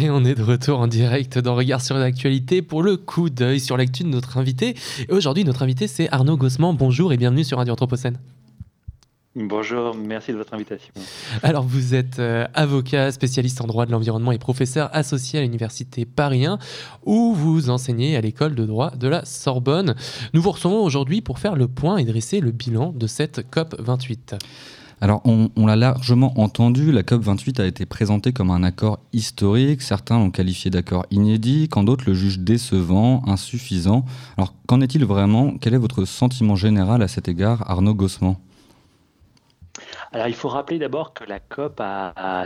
Et on est de retour en direct dans Regard sur l'actualité pour le coup d'œil sur l'actu de notre invité. Et aujourd'hui, notre invité, c'est Arnaud Gossman. Bonjour et bienvenue sur Radio Anthropocène. Bonjour, merci de votre invitation. Alors, vous êtes euh, avocat, spécialiste en droit de l'environnement et professeur associé à l'Université Paris 1, où vous enseignez à l'école de droit de la Sorbonne. Nous vous recevons aujourd'hui pour faire le point et dresser le bilan de cette COP 28. Alors, on, l'a largement entendu, la COP28 a été présentée comme un accord historique. Certains l'ont qualifié d'accord inédit, quand d'autres le jugent décevant, insuffisant. Alors, qu'en est-il vraiment? Quel est votre sentiment général à cet égard, Arnaud Gossman alors, il faut rappeler d'abord que la COP,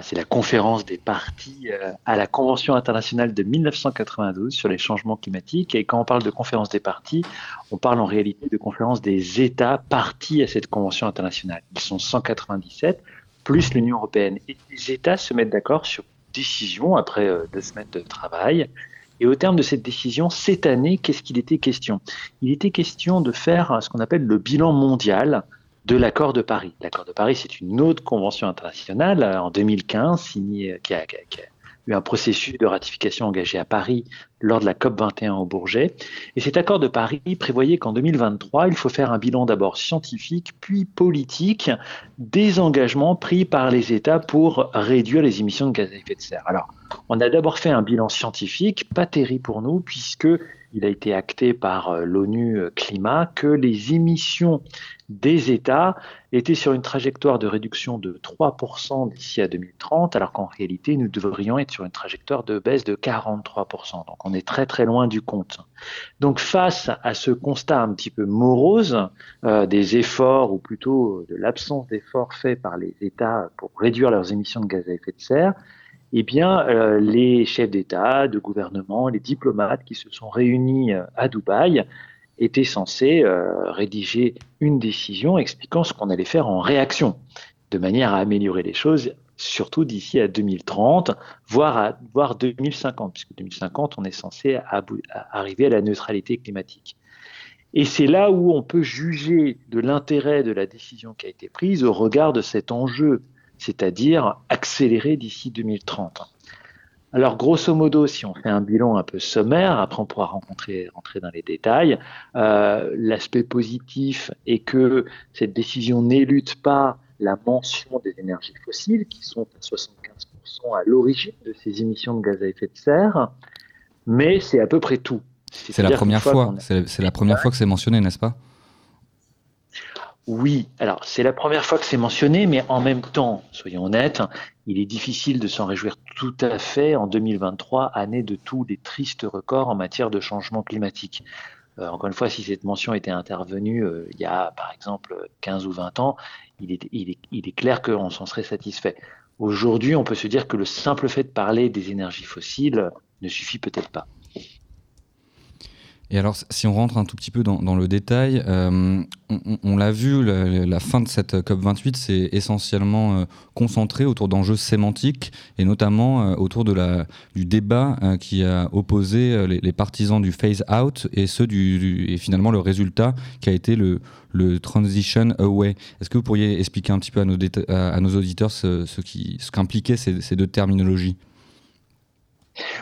c'est la conférence des parties euh, à la Convention internationale de 1992 sur les changements climatiques. Et quand on parle de conférence des parties, on parle en réalité de conférence des États partis à cette Convention internationale. Ils sont 197, plus l'Union européenne. Et les États se mettent d'accord sur décision après euh, deux semaines de travail. Et au terme de cette décision, cette année, qu'est-ce qu'il était question? Il était question de faire ce qu'on appelle le bilan mondial de l'accord de Paris. L'accord de Paris, c'est une autre convention internationale euh, en 2015 signée, qui a, eu un processus de ratification engagé à Paris lors de la COP 21 au Bourget. Et cet accord de Paris prévoyait qu'en 2023, il faut faire un bilan d'abord scientifique, puis politique des engagements pris par les États pour réduire les émissions de gaz à effet de serre. Alors, on a d'abord fait un bilan scientifique, pas terrible pour nous, puisque il a été acté par euh, l'ONU euh, Climat que les émissions des États étaient sur une trajectoire de réduction de 3% d'ici à 2030, alors qu'en réalité, nous devrions être sur une trajectoire de baisse de 43%. Donc on est très très loin du compte. Donc face à ce constat un petit peu morose euh, des efforts, ou plutôt de l'absence d'efforts faits par les États pour réduire leurs émissions de gaz à effet de serre, eh bien, euh, les chefs d'État, de gouvernement, les diplomates qui se sont réunis euh, à Dubaï étaient censés euh, rédiger une décision expliquant ce qu'on allait faire en réaction, de manière à améliorer les choses, surtout d'ici à 2030, voire à voire 2050, puisque 2050, on est censé arriver à la neutralité climatique. Et c'est là où on peut juger de l'intérêt de la décision qui a été prise au regard de cet enjeu c'est-à-dire accélérer d'ici 2030. Alors, grosso modo, si on fait un bilan un peu sommaire, après on pourra rentrer dans les détails, euh, l'aspect positif est que cette décision n'élude pas la mention des énergies fossiles, qui sont à 75% à l'origine de ces émissions de gaz à effet de serre, mais c'est à peu près tout. C'est la première fois, c'est la première fois que c'est mentionné, n'est-ce pas? Oui, alors c'est la première fois que c'est mentionné, mais en même temps, soyons honnêtes, il est difficile de s'en réjouir tout à fait en 2023, année de tous les tristes records en matière de changement climatique. Euh, encore une fois, si cette mention était intervenue euh, il y a par exemple 15 ou 20 ans, il est, il est, il est clair qu'on s'en serait satisfait. Aujourd'hui, on peut se dire que le simple fait de parler des énergies fossiles ne suffit peut-être pas. Et alors, si on rentre un tout petit peu dans, le détail, euh, on, l'a vu, la, fin de cette COP28 s'est essentiellement euh, concentrée autour d'enjeux sémantiques et notamment euh, autour de la, du débat qui a opposé les, partisans du phase out et du, et finalement le résultat qui a été le, le transition away. Est-ce que vous pourriez expliquer un petit peu à nos, à, nos auditeurs ce, ce qu'impliquaient ce ces deux terminologies?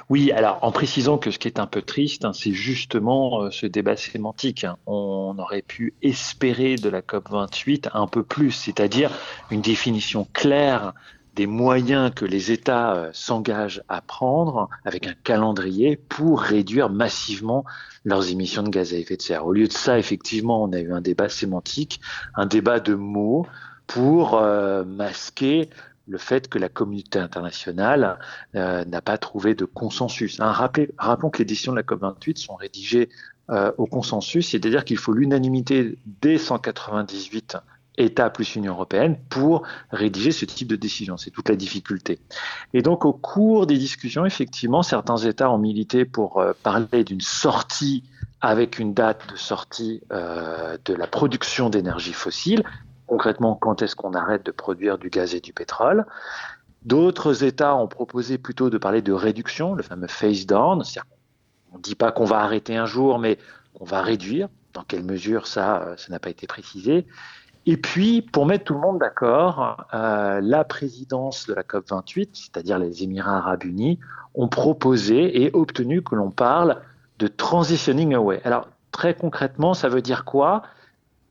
Oui, alors en précisant que ce qui est un peu triste, hein, c'est justement euh, ce débat sémantique. Hein. On aurait pu espérer de la COP28 un peu plus, c'est-à-dire une définition claire des moyens que les États euh, s'engagent à prendre avec un calendrier pour réduire massivement leurs émissions de gaz à effet de serre. Au lieu de ça, effectivement, on a eu un débat sémantique, un débat de mots pour euh, masquer le fait que la communauté internationale euh, n'a pas trouvé de consensus. Hein, rappelons que les décisions de la COP28 sont rédigées euh, au consensus, c'est-à-dire qu'il faut l'unanimité des 198 États plus Union européenne pour rédiger ce type de décision. C'est toute la difficulté. Et donc, au cours des discussions, effectivement, certains États ont milité pour euh, parler d'une sortie avec une date de sortie de la production d'énergie fossile concrètement quand est-ce qu'on arrête de produire du gaz et du pétrole. D'autres États ont proposé plutôt de parler de réduction, le fameux phase down, c'est-à-dire on ne dit pas qu'on va arrêter un jour, mais qu'on va réduire. Dans quelle mesure ça, ça n'a pas été précisé. Et puis, pour mettre tout le monde d'accord, euh, la présidence de la COP28, c'est-à-dire les Émirats arabes unis, ont proposé et obtenu que l'on parle de transitioning away. Alors, très concrètement, ça veut dire quoi?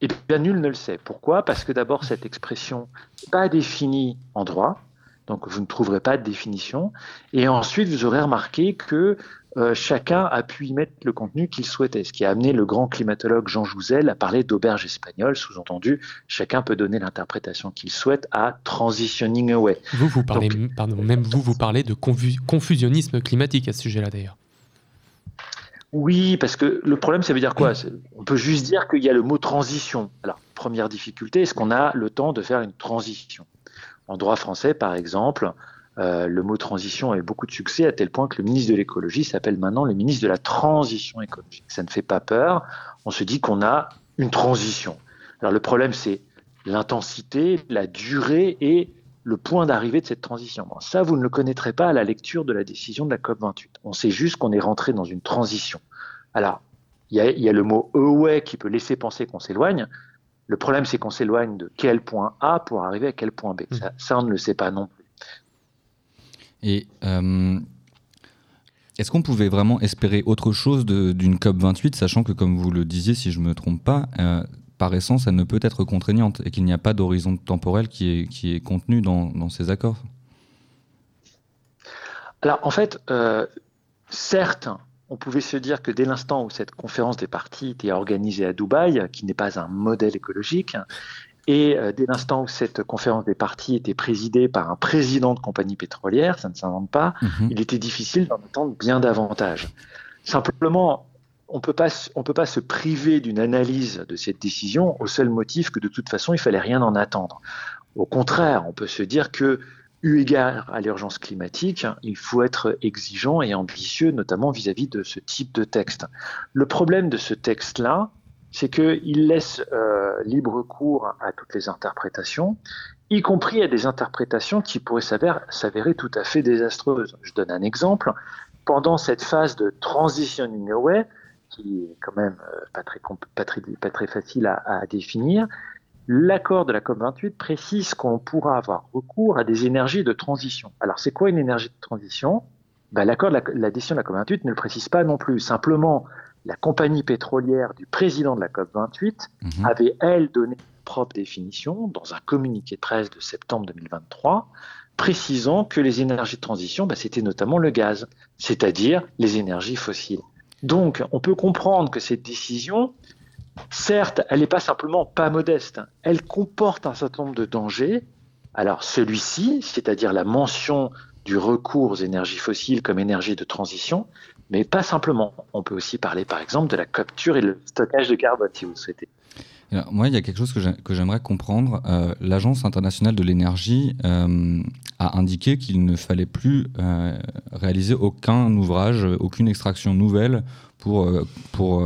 Eh bien, nul ne le sait. Pourquoi? Parce que d'abord, cette expression n'est pas définie en droit, donc vous ne trouverez pas de définition. Et ensuite, vous aurez remarqué que euh, chacun a pu y mettre le contenu qu'il souhaitait, ce qui a amené le grand climatologue Jean Jouzel à parler d'auberge espagnole, sous-entendu, chacun peut donner l'interprétation qu'il souhaite à transitioning away. Vous, vous parlez, pardon, même vous, vous parlez de confusionnisme climatique à ce sujet-là d'ailleurs. Oui, parce que le problème, ça veut dire quoi? On peut juste dire qu'il y a le mot transition. Alors, première difficulté, est-ce qu'on a le temps de faire une transition? En droit français, par exemple, euh, le mot transition a eu beaucoup de succès à tel point que le ministre de l'écologie s'appelle maintenant le ministre de la transition écologique. Ça ne fait pas peur. On se dit qu'on a une transition. Alors le problème, c'est l'intensité, la durée et le point d'arrivée de cette transition. ça, vous ne le connaîtrez pas à la lecture de la décision de la COP28. On sait juste qu'on est rentré dans une transition. Alors, il y, a, le mot away qui peut laisser penser qu'on s'éloigne. Le problème, c'est qu'on s'éloigne de quel point A pour arriver à quel point B. Mmh. ça, on ne le sait pas non plus. Et euh, est-ce qu'on pouvait vraiment espérer autre chose d'une COP28, sachant que, comme vous le disiez, si je ne me trompe pas, euh, par essence, elle ne peut être contraignante et qu'il n'y a pas d'horizon temporel qui est, qui est contenu dans, ces accords Alors, en fait, euh, certes, on pouvait se dire que dès l'instant où cette conférence des partis était organisée à Dubaï, qui n'est pas un modèle écologique, et euh, dès l'instant où cette conférence des partis était présidée par un président de compagnie pétrolière, ça ne s'invente pas, mhm. il était difficile d'en attendre bien davantage. Simplement, on ne peut pas se priver d'une analyse de cette décision au seul motif que de toute façon, il fallait rien en attendre. Au contraire, on peut se dire que, eu égard à l'urgence climatique, il faut être exigeant et ambitieux, notamment vis-à-vis -vis de ce type de texte. Le problème de ce texte-là, c'est qu'il laisse euh, libre cours à toutes les interprétations, y compris à des interprétations qui pourraient s'avérer tout à fait désastreuses. Je donne un exemple. Pendant cette phase de transitioning away, qui est quand même euh, pas très, pas très, pas très facile à, à définir, l'accord de la COP28 précise qu'on pourra avoir recours à des énergies de transition. Alors, c'est quoi une énergie de transition? Ben, L'accord de la, la décision de la COP28 ne le précise pas non plus. Simplement, la compagnie pétrolière du président de la COP28 mhm. avait, elle, donné une propre définition dans un communiqué de presse de septembre 2023, précisant que les énergies de transition, bah, c'était notamment le gaz, c'est-à-dire les énergies fossiles. Donc, on peut comprendre que cette décision, certes, elle n'est pas simplement pas modeste, elle comporte un certain nombre de dangers. Alors, celui-ci, c'est-à-dire la mention du recours aux énergies fossiles comme énergie de transition, mais pas simplement. On peut aussi parler, par exemple, de la capture et le stockage de carbone, si vous le souhaitez. Moi, il y a quelque chose que j'aimerais comprendre. Euh, L'Agence internationale de l'énergie euh, a indiqué qu'il ne fallait plus euh, réaliser aucun ouvrage, aucune extraction nouvelle pour, pour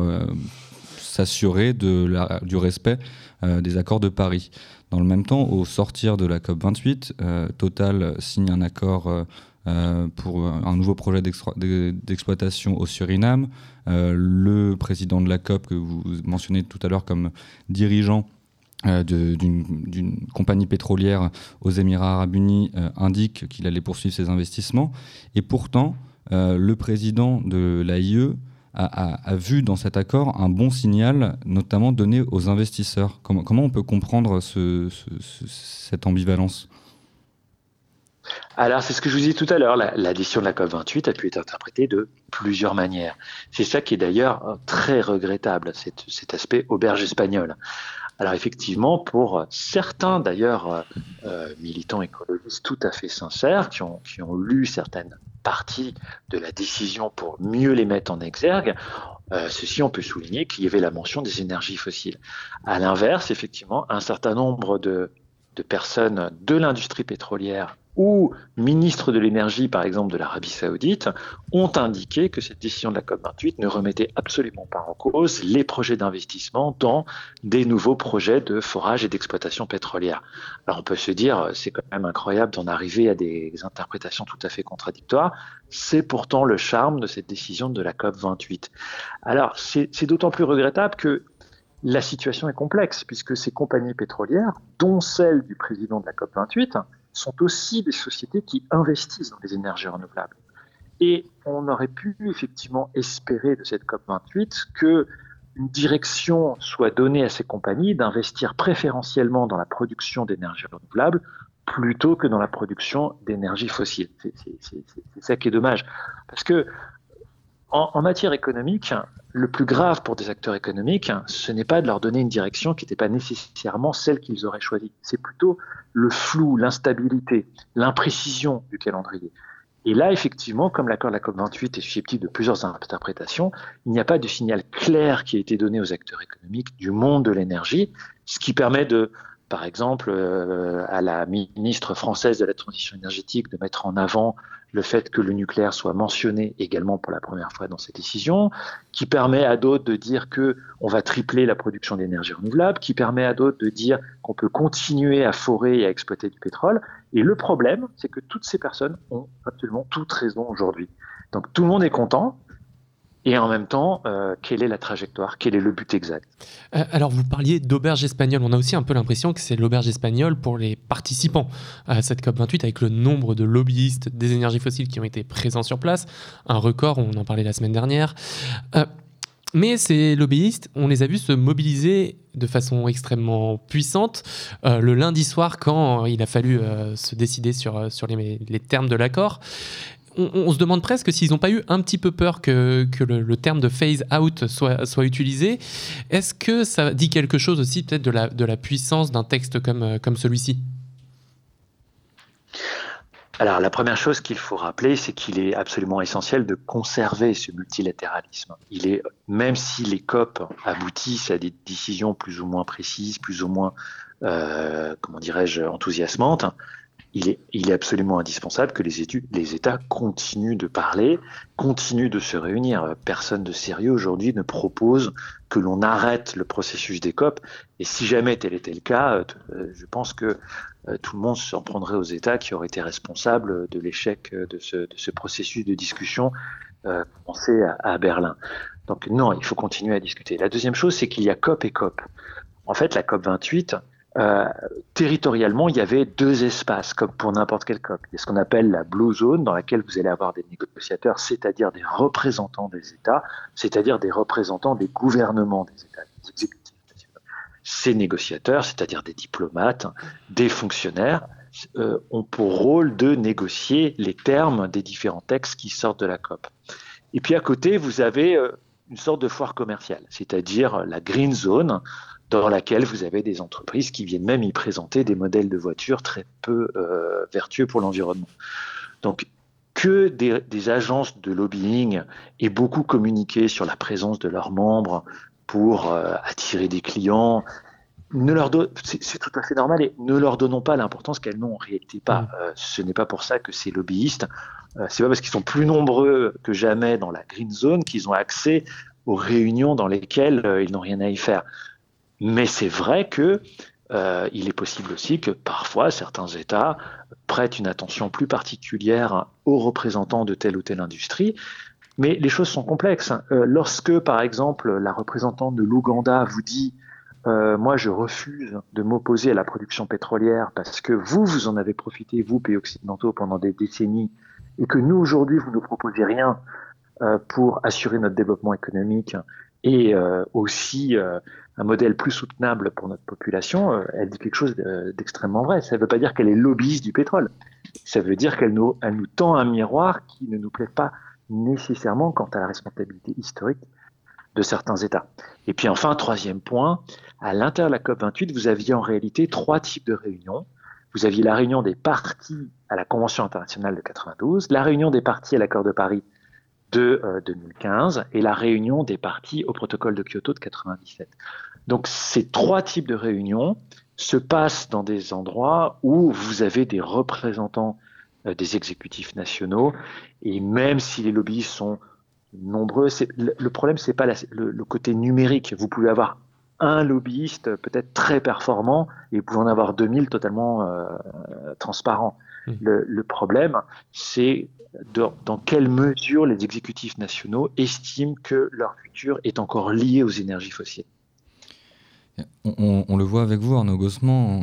s'assurer du respect des accords de Paris. Dans le même temps, au sortir de la COP28, Total signe un accord euh, pour un nouveau projet d'exploitation au Suriname. Euh, le président de la COP, que vous mentionnez tout à l'heure comme dirigeant euh, d'une compagnie pétrolière aux Émirats arabes unis, indique qu'il allait poursuivre ses investissements. Et pourtant, le président de l'AIE a, vu dans cet accord un bon signal, notamment donné aux investisseurs. Comment, on peut comprendre ce, cette ambivalence? Alors, c'est ce que je vous disais tout à l'heure, l'addition de la COP28 a pu être interprétée de plusieurs manières. C'est ça qui est d'ailleurs très regrettable, cet, aspect auberge espagnole. Alors effectivement, pour certains d'ailleurs euh, militants écologistes tout à fait sincères, qui ont, lu certaines parties de la décision pour mieux les mettre en exergue, euh, ceci, on peut souligner qu'il y avait la mention des énergies fossiles. À l'inverse, effectivement, un certain nombre de personnes de l'industrie pétrolière ou ministres de l'énergie, par exemple, de l'Arabie saoudite, ont indiqué que cette décision de la COP28 ne remettait absolument pas en cause les projets d'investissement dans des nouveaux projets de forage et d'exploitation pétrolière. Alors on peut se dire, c'est quand même incroyable d'en arriver à des interprétations tout à fait contradictoires. C'est pourtant le charme de cette décision de la COP28. Alors c'est d'autant plus regrettable que la situation est complexe puisque ces compagnies pétrolières, dont celle du président de la COP28, sont aussi des sociétés qui investissent dans les énergies renouvelables. Et on aurait pu effectivement espérer de cette COP28 que une direction soit donnée à ces compagnies d'investir préférentiellement dans la production d'énergie renouvelable plutôt que dans la production d'énergie fossile. C'est ça qui est dommage. Parce que en, matière économique, le plus grave pour des acteurs économiques, ce n'est pas de leur donner une direction qui n'était pas nécessairement celle qu'ils auraient choisie. C'est plutôt le flou, l'instabilité, l'imprécision du calendrier. Et là, effectivement, comme l'accord de la COP28 est susceptible de plusieurs interprétations, il n'y a pas de signal clair qui a été donné aux acteurs économiques du monde de l'énergie, ce qui permet de, par exemple, euh, à la ministre française de la transition énergétique de mettre en avant le fait que le nucléaire soit mentionné également pour la première fois dans cette décision, qui permet à d'autres de dire que on va tripler la production d'énergie renouvelable, qui permet à d'autres de dire qu'on peut continuer à forer et à exploiter du pétrole. Et le problème, c'est que toutes ces personnes ont absolument toute raison aujourd'hui. Donc tout le monde est content, et en même temps, euh, quelle est la trajectoire? Quel est le but exact? Euh, Alors, vous parliez d'auberge espagnole. On a aussi un peu l'impression que c'est l'auberge espagnole pour les participants à cette COP28, avec le nombre de lobbyistes des énergies fossiles qui ont été présents sur place. Un record, on en parlait la semaine dernière. Euh, mais ces lobbyistes, on les a vus se mobiliser de façon extrêmement puissante le lundi soir quand il a fallu se décider sur, les termes de l'accord on, se demande presque s'ils n'ont pas eu un petit peu peur que, le, terme de phase out soit, utilisé. Est-ce que ça dit quelque chose aussi peut-être de la, puissance d'un texte comme, euh, celui-ci? Alors la première chose qu'il faut rappeler, c'est qu'il est absolument essentiel de conserver ce multilatéralisme. Il est, même si les COP aboutissent à des décisions plus ou moins précises, plus ou moins, euh, comment dirais-je, enthousiasmantes, il est, il est, absolument indispensable que les, études, les États continuent de parler, continuent de se réunir. Personne de sérieux aujourd'hui ne propose que l'on arrête le processus des COP. Et si jamais tel était le cas, euh, je pense que euh, tout le monde s'en prendrait aux États qui auraient été responsables de l'échec de ce, de ce, processus de discussion euh, commencé à, à Berlin. Donc non, il faut continuer à discuter. La deuxième chose, c'est qu'il y a COP et COP. En fait, la COP 28, euh, territorialement, il y avait deux espaces, comme pour n'importe quel COP. Il y a ce qu'on appelle la Blue Zone, dans laquelle vous allez avoir des négociateurs, c'est-à-dire des représentants des États, c'est-à-dire des représentants des gouvernements des États, des exécutifs Ces négociateurs, c'est-à-dire des diplomates, des fonctionnaires, euh, ont pour rôle de négocier les termes des différents textes qui sortent de la COP. Et puis à côté, vous avez euh, une sorte de foire commerciale, c'est-à-dire la Green Zone, dans laquelle vous avez des entreprises qui viennent même y présenter des modèles de voitures très peu euh, vertueux pour l'environnement. Donc, que des, agences de lobbying aient beaucoup communiqué sur la présence de leurs membres pour euh, attirer des clients, ne leur c'est tout à fait normal et ne leur donnons pas l'importance qu'elles n'ont en réalité pas. Mmh. Euh, ce n'est pas pour ça que ces lobbyistes, c'est pas parce qu'ils sont plus nombreux que jamais dans la green zone qu'ils ont accès aux réunions dans lesquelles ils n'ont rien à y faire. Mais c'est vrai que euh, il est possible aussi que parfois certains États prêtent une attention plus particulière aux représentants de telle ou telle industrie. Mais les choses sont complexes. Euh, lorsque, par exemple, la représentante de l'Ouganda vous dit euh, moi, je refuse de m'opposer à la production pétrolière parce que vous, vous en avez profité, vous, pays occidentaux, pendant des décennies, et que nous, aujourd'hui, vous ne proposez rien pour assurer notre développement économique et aussi un modèle plus soutenable pour notre population, euh, elle dit quelque chose d'extrêmement vrai. Ça ne veut pas dire qu'elle est lobbyiste du pétrole. Ça veut dire qu'elle nous, nous tend un miroir qui ne nous plaît pas nécessairement quant à la responsabilité historique de certains États. Et puis enfin, troisième point, à l'intérieur de la COP28, vous aviez en réalité trois types de réunions. Vous aviez la réunion des partis à la Convention internationale de 92, la réunion des partis à l'accord de Paris de 2015 euh, et la réunion des partis au protocole de Kyoto de 97. Donc ces trois types de réunions se passent dans des endroits où vous avez des représentants euh, des exécutifs nationaux et même si les lobbies sont nombreux, le, le, problème c'est pas le, côté numérique. Vous pouvez avoir un lobbyiste peut-être très performant et vous pouvez en avoir 2000 totalement euh, transparents. Mmh. Le, le, problème, c'est dans quelle mesure les exécutifs nationaux estiment que leur futur est encore lié aux énergies fossiles. On, le voit avec vous, Arnaud Gossement,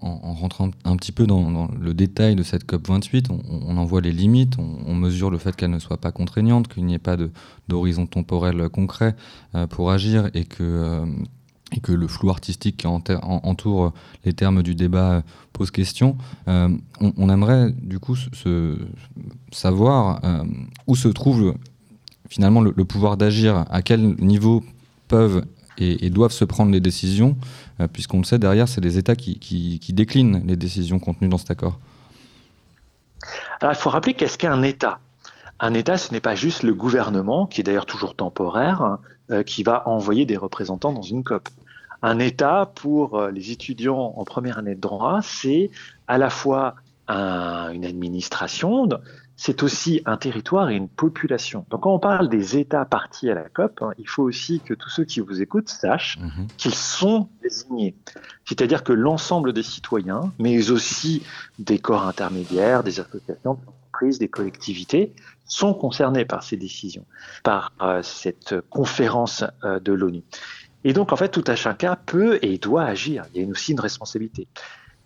en, rentrant un petit peu dans, le détail de cette COP28, on, en voit les limites, on, mesure le fait qu'elle ne soit pas contraignante, qu'il n'y ait pas d'horizon temporel concret euh, pour agir et que, euh, et que le flou artistique qui entoure les termes du débat pose question. Euh, on, aimerait du coup se, savoir où se trouve finalement le pouvoir d'agir, à quel niveau peuvent et, doivent se prendre les décisions, euh, puisqu'on le sait, derrière, c'est les États qui, déclinent les décisions contenues dans cet accord. Alors il faut rappeler qu'est-ce qu'un État? Un État, ce n'est pas juste le gouvernement, qui est d'ailleurs toujours temporaire, euh, qui va envoyer des représentants dans une COP. Un État, pour euh, les étudiants en première année de droit, c'est à la fois une administration, c'est aussi un territoire et une population. Donc quand on parle des États partis à la COP, hein, il faut aussi que tous ceux qui vous écoutent sachent mhm. qu'ils sont désignés. C'est-à-dire que l'ensemble des citoyens, mais aussi des corps intermédiaires, des associations, des collectivités, sont concernés par ces décisions, par euh, cette conférence euh, de l'ONU. Et donc en fait, tout à chacun peut et doit agir. Il y a aussi une responsabilité.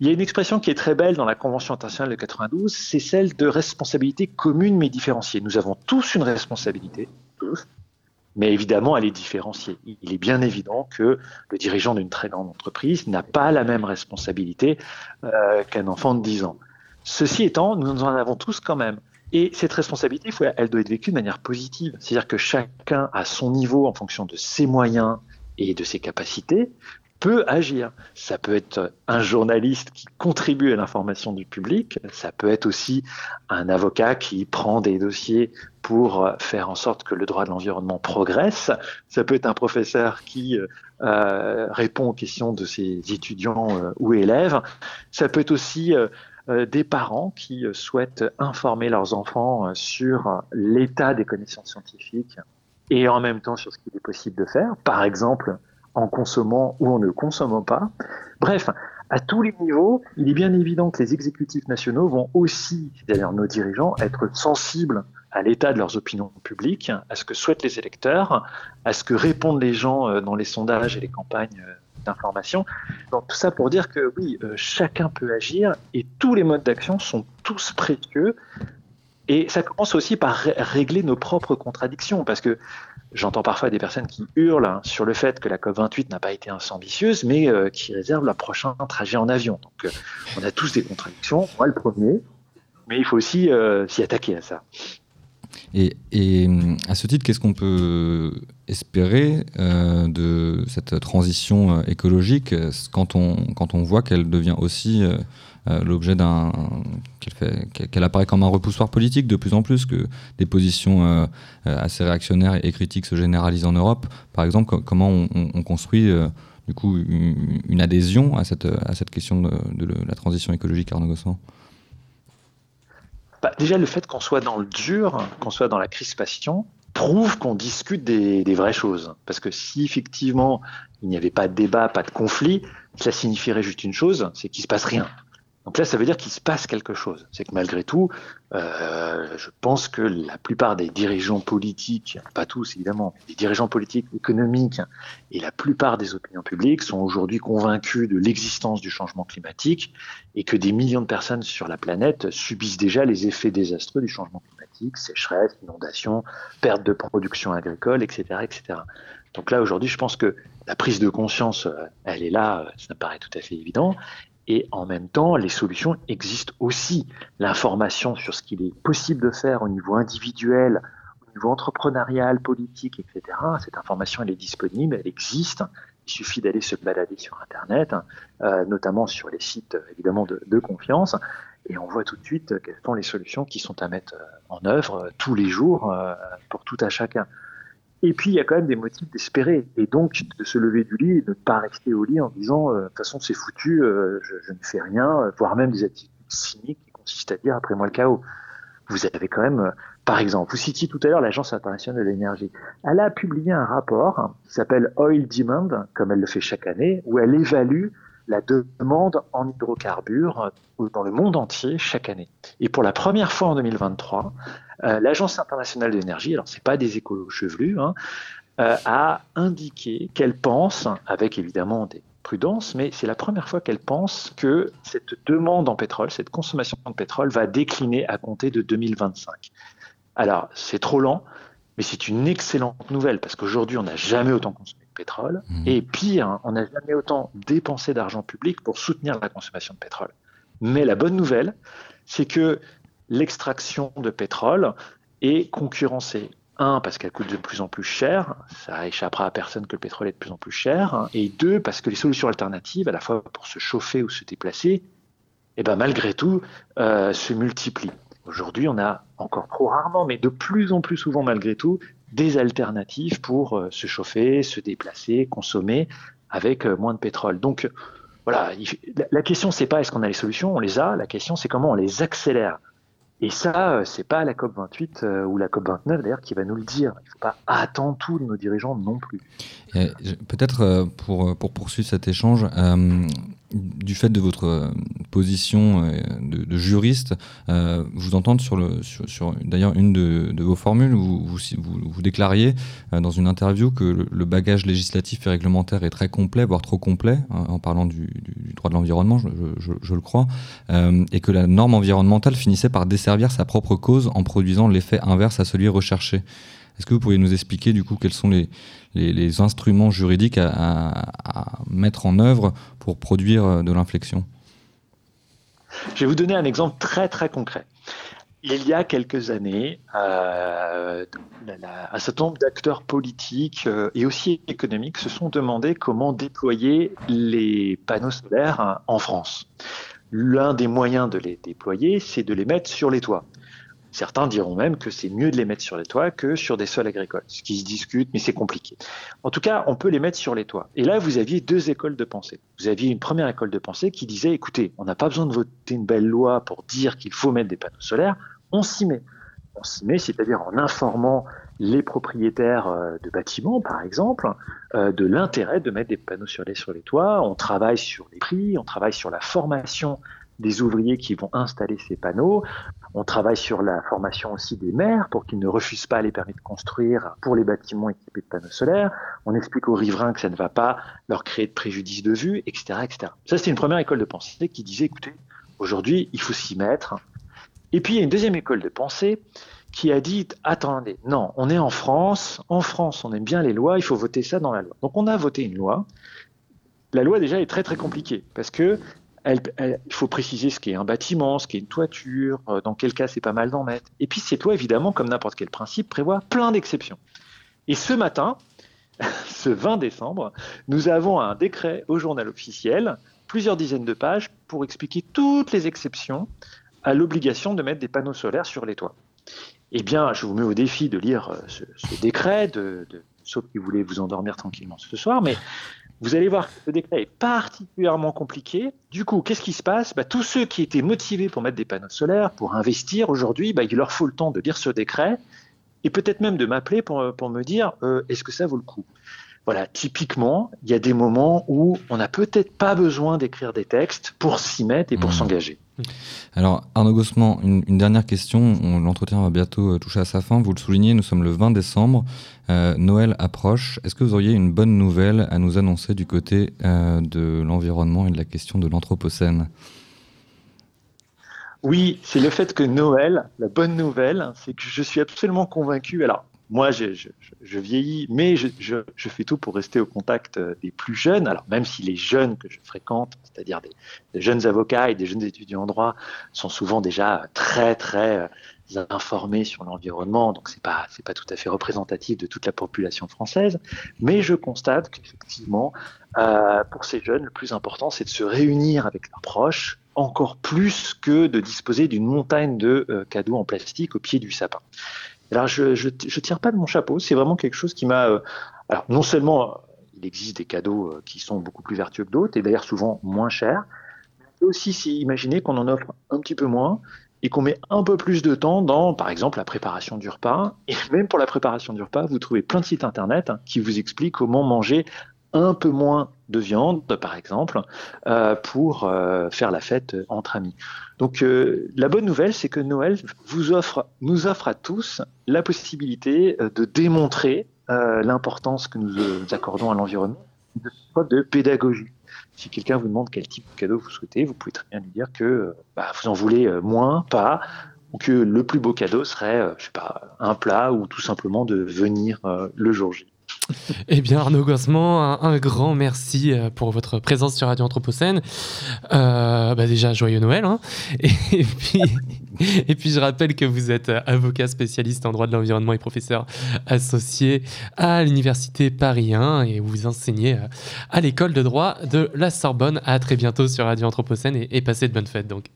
Il y a une expression qui est très belle dans la Convention internationale de 92, c'est celle de responsabilité commune mais différenciée. Nous avons tous une responsabilité, tous, mais évidemment elle est différenciée. Il est bien évident que le dirigeant d'une très grande entreprise n'a pas la même responsabilité euh, qu'un enfant de 10 ans. Ceci étant, nous en avons tous quand même. Et cette responsabilité, elle doit être vécue de manière positive. C'est-à-dire que chacun, à son niveau, en fonction de ses moyens et de ses capacités, peut agir. Ça peut être un journaliste qui contribue à l'information du public, ça peut être aussi un avocat qui prend des dossiers pour faire en sorte que le droit de l'environnement progresse, ça peut être un professeur qui euh, répond aux questions de ses étudiants euh, ou élèves, ça peut être aussi euh, des parents qui souhaitent informer leurs enfants sur l'état des connaissances scientifiques et en même temps sur ce qu'il est possible de faire. Par exemple, en consommant ou en ne consommant pas. Bref, à tous les niveaux, il est bien évident que les exécutifs nationaux vont aussi, d'ailleurs nos dirigeants, être sensibles à l'état de leurs opinions publiques, à ce que souhaitent les électeurs, à ce que répondent les gens euh, dans les sondages et les campagnes euh, d'information. Donc tout ça pour dire que oui, euh, chacun peut agir et tous les modes d'action sont tous précieux. Et ça commence aussi par régler nos propres contradictions, parce que J'entends parfois des personnes qui hurlent hein, sur le fait que la COP28 n'a pas été ambitieuse, mais euh, qui réservent leur prochain trajet en avion. Donc, euh, on a tous des contradictions, moi le premier, mais il faut aussi s'y attaquer à ça. Et, à ce titre, qu'est-ce qu'on peut espérer de cette transition écologique? Quand on, quand on voit qu'elle devient aussi euh, l'objet d'un qu'elle apparaît comme un repoussoir politique de plus en plus, que des positions euh, euh, assez réactionnaires et critiques se généralisent en Europe? Par exemple, comment on, construit du coup une, adhésion à cette, à cette question de, la transition écologique, Arnaud Gossan bah, Déjà, le fait qu'on soit dans le dur, qu'on soit dans la crispation, prouve qu'on discute des, vraies choses. Parce que si effectivement il n'y avait pas de débat, pas de conflit, cela signifierait juste une chose, c'est qu'il se passe rien. Donc là, ça veut dire qu'il se passe quelque chose. C'est que malgré tout, euh, je pense que la plupart des dirigeants politiques, pas tous évidemment, des dirigeants politiques, économiques et la plupart des opinions publiques sont aujourd'hui convaincus de l'existence du changement climatique et que des millions de personnes sur la planète subissent déjà les effets désastreux du changement climatique, sécheresse, inondations, perte de production agricole, etc., etc. Donc là, aujourd'hui, je pense que la prise de conscience, euh, elle est là, euh, ça paraît tout à fait évident. Et en même temps, les solutions existent aussi. L'information sur ce qu'il est possible de faire au niveau individuel, au niveau entrepreneurial, politique, etc. Cette information, elle est disponible, elle existe. Il suffit d'aller se balader sur Internet, euh, notamment sur les sites évidemment de, confiance, et on voit tout de suite quelles sont les solutions qui sont à mettre en œuvre tous les jours euh, pour tout à chacun. Et puis, il y a quand même des motifs d'espérer. Et donc, de se lever du lit et de ne pas rester au lit en disant, euh, de toute façon, c'est foutu, euh, je, ne fais rien, euh, voire même des attitudes cyniques qui consistent à dire, après moi le chaos. Vous avez quand même, par exemple, vous citiez tout à l'heure l'Agence internationale de l'énergie. Elle a publié un rapport qui s'appelle Oil Demand, comme elle le fait chaque année, où elle évalue la demande en hydrocarbures dans le monde entier chaque année. Et pour la première fois en 2023, euh, l'Agence internationale de l'énergie, alors c'est pas des écolos chevelus, hein, a indiqué qu'elle pense, avec évidemment des prudences, mais c'est la première fois qu'elle pense que cette demande en pétrole, cette consommation de pétrole va décliner à compter de 2025. Alors, c'est trop lent, mais c'est une excellente nouvelle parce qu'aujourd'hui, on n'a jamais autant consommé de pétrole. Mmh. Et pire, on n'a jamais autant dépensé d'argent public pour soutenir la consommation de pétrole. Mais la bonne nouvelle, c'est que l'extraction de pétrole est concurrencée. Un, parce qu'elle coûte de plus en plus cher, ça échappera à personne que le pétrole est de plus en plus cher. Et deux, parce que les solutions alternatives, à la fois pour se chauffer ou se déplacer, eh ben, malgré tout, euh, se multiplient. Aujourd'hui, on a encore trop rarement, mais de plus en plus souvent malgré tout, des alternatives pour euh, se chauffer, se déplacer, consommer avec euh, moins de pétrole. Donc voilà, la question c'est pas est-ce qu'on a les solutions, on les a. La question c'est comment on les accélère. Et ça, euh, c'est pas la COP 28 ou la COP 29 d'ailleurs qui va nous le dire. Il ne faut pas attendre tout de nos dirigeants non plus. Peut-être pour, pour poursuivre cet échange, du fait de votre euh, position euh, de, juriste, euh, vous entendre sur, le, sur, d'ailleurs une de, vos formules où vous, vous, déclariez dans une interview que le, bagage législatif et réglementaire est très complet, voire trop complet, hein, en parlant du, droit de l'environnement, je, je, le crois, et que la norme environnementale finissait par desservir sa propre cause en produisant l'effet inverse à celui recherché. Est-ce que vous pourriez nous expliquer du coup quels sont les, les, instruments juridiques à, mettre en œuvre pour produire euh, de l'inflexion Je vais vous donner un exemple très très concret. Il y a quelques années, euh, un certain nombre d'acteurs politiques euh, et aussi économiques se sont demandé comment déployer les panneaux solaires en France. L'un des moyens de les déployer, c'est de les mettre sur les toits. Certains diront même que c'est mieux de les mettre sur les toits que sur des sols agricoles, ce qui se discute, mais c'est compliqué. En tout cas, on peut les mettre sur les toits. Et là, vous aviez deux écoles de pensée. Vous aviez une première école de pensée qui disait, écoutez, on n'a pas besoin de voter une belle loi pour dire qu'il faut mettre des panneaux solaires, on s'y met. On s'y met, c'est-à-dire en informant les propriétaires euh, de bâtiments, par exemple, euh, de l'intérêt de mettre des panneaux solaires sur les toits. On travaille sur les prix, on travaille sur la formation des ouvriers qui vont installer ces panneaux. On travaille sur la formation aussi des maires pour qu'ils ne refusent pas les permis de construire pour les bâtiments équipés de panneaux solaires. On explique aux riverains que ça ne va pas leur créer de préjudice de vue, etc., etc. Ça, c'était une première école de pensée qui disait, écoutez, aujourd'hui, il faut s'y mettre. Et puis, il y a une deuxième école de pensée qui a dit, attendez, non, on est en France, en France, on aime bien les lois, il faut voter ça dans la loi. Donc, on a voté une loi. La loi, déjà, est très, très compliquée parce que il faut préciser ce qu'est un bâtiment, ce qu'est une toiture, euh, dans quel cas c'est pas mal d'en mettre. Et puis cette loi, évidemment, comme n'importe quel principe, prévoit plein d'exceptions. Et ce matin, ce 20 décembre, nous avons un décret au journal officiel, plusieurs dizaines de pages, pour expliquer toutes les exceptions à l'obligation de mettre des panneaux solaires sur les toits. Eh bien, je vous mets au défi de lire euh, ce, décret, de, sauf si vous voulez vous endormir tranquillement ce soir, mais vous allez voir que ce décret est particulièrement compliqué. Du coup, qu'est-ce qui se passe? Bah, Tous ceux qui étaient motivés pour mettre des panneaux solaires, pour investir aujourd'hui, bah, il leur faut le temps de lire ce décret et peut-être même de m'appeler pour, me dire euh, est-ce que ça vaut le coup? Voilà, typiquement, il y a des moments où on n'a peut-être pas besoin d'écrire des textes pour s'y mettre et pour mmh. s'engager. Alors Arnaud Gossman, une, dernière question. L'entretien va bientôt euh, toucher à sa fin. Vous le soulignez, nous sommes le 20 décembre. Euh, Noël approche. Est-ce que vous auriez une bonne nouvelle à nous annoncer du côté euh, de l'environnement et de la question de l'Anthropocène? Oui, c'est le fait que Noël, la bonne nouvelle, c'est que je suis absolument convaincu. Alors, moi, je, vieillis, mais je, fais tout pour rester au contact euh, des plus jeunes. Alors, même si les jeunes que je fréquente, c'est-à-dire des, jeunes avocats et des jeunes étudiants en droit, sont souvent déjà très, très euh, informés sur l'environnement, donc c'est pas, c'est pas tout à fait représentatif de toute la population française. Mais je constate qu'effectivement, euh, pour ces jeunes, le plus important, c'est de se réunir avec leurs proches, encore plus que de disposer d'une montagne de cadeaux en plastique au pied du sapin. Alors, je, je, tire pas de mon chapeau. C'est vraiment quelque chose qui m'a. Euh, alors, non seulement euh, il existe des cadeaux euh, qui sont beaucoup plus vertueux que d'autres, et d'ailleurs souvent moins chers, mais aussi s'imaginer qu'on en offre un petit peu moins et qu'on met un peu plus de temps dans, par exemple, la préparation du repas. Et même pour la préparation du repas, vous trouvez plein de sites internet qui vous expliquent comment manger un peu moins de viande, par exemple, euh, pour euh, faire la fête entre amis. Donc euh, la bonne nouvelle, c'est que Noël nous offre à tous la possibilité de démontrer l'importance que nous, accordons à l'environnement, de, de pédagogie. Si quelqu'un vous demande quel type de cadeau vous souhaitez, vous pouvez très bien lui dire que bah, vous en voulez moins, pas, ou que le plus beau cadeau serait, je sais pas, un plat ou tout simplement de venir le jour J. Eh bien, Arnaud Gossement, un, grand merci euh, pour votre présence sur Radio Anthropocène. Euh, bah déjà, joyeux Noël. Hein. Et, puis, je rappelle que vous êtes avocat spécialiste en droit de l'environnement et professeur associé à l'Université Paris 1 et vous enseignez euh, à l'école de droit de la Sorbonne. À très bientôt sur Radio Anthropocène et, et passez de bonnes fêtes donc.